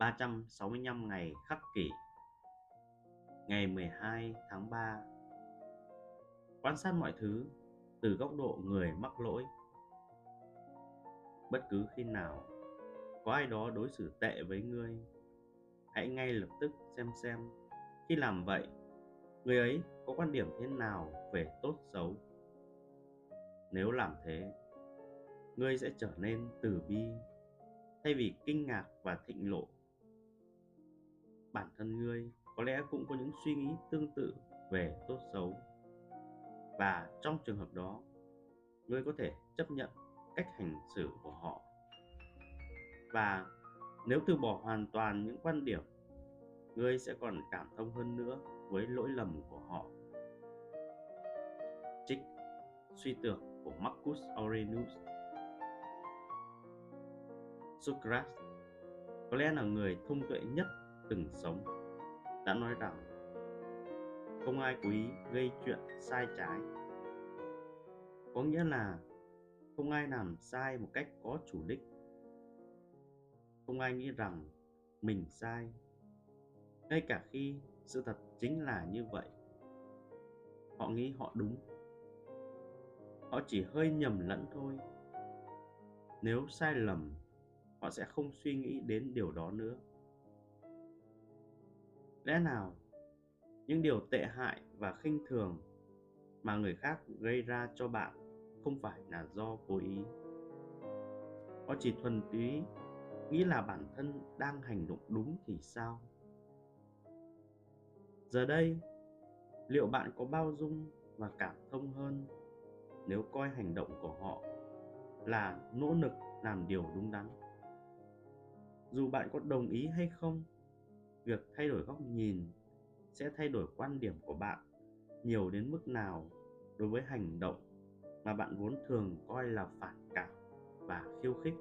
365 ngày khắc kỷ. Ngày 12 tháng 3 Quan sát mọi thứ từ góc độ người mắc lỗi. Bất cứ khi nào có ai đó đối xử tệ với ngươi, Hãy ngay lập tức xem xem khi làm vậy, người ấy có quan điểm thế nào về tốt xấu. Nếu làm thế, ngươi sẽ trở nên từ bi thay vì kinh ngạc và thịnh lộ bản thân ngươi, có lẽ cũng có những suy nghĩ tương tự về tốt xấu. Và trong trường hợp đó, ngươi có thể chấp nhận cách hành xử của họ. Và nếu từ bỏ hoàn toàn những quan điểm, ngươi sẽ còn cảm thông hơn nữa với lỗi lầm của họ. Trích suy tưởng của Marcus Aurelius. Socrates có lẽ là người thông tuệ nhất từng sống. Đã nói rằng, không ai quý gây chuyện sai trái. Có nghĩa là không ai làm sai một cách có chủ đích. Không ai nghĩ rằng mình sai, ngay cả khi sự thật chính là như vậy. Họ nghĩ họ đúng. Họ chỉ hơi nhầm lẫn thôi. Nếu sai lầm, họ sẽ không suy nghĩ đến điều đó nữa lẽ nào những điều tệ hại và khinh thường mà người khác gây ra cho bạn không phải là do cố ý? Họ chỉ thuần túy nghĩ là bản thân đang hành động đúng thì sao? Giờ đây, liệu bạn có bao dung và cảm thông hơn nếu coi hành động của họ là nỗ lực làm điều đúng đắn? Dù bạn có đồng ý hay không việc thay đổi góc nhìn sẽ thay đổi quan điểm của bạn nhiều đến mức nào đối với hành động mà bạn vốn thường coi là phản cảm và khiêu khích.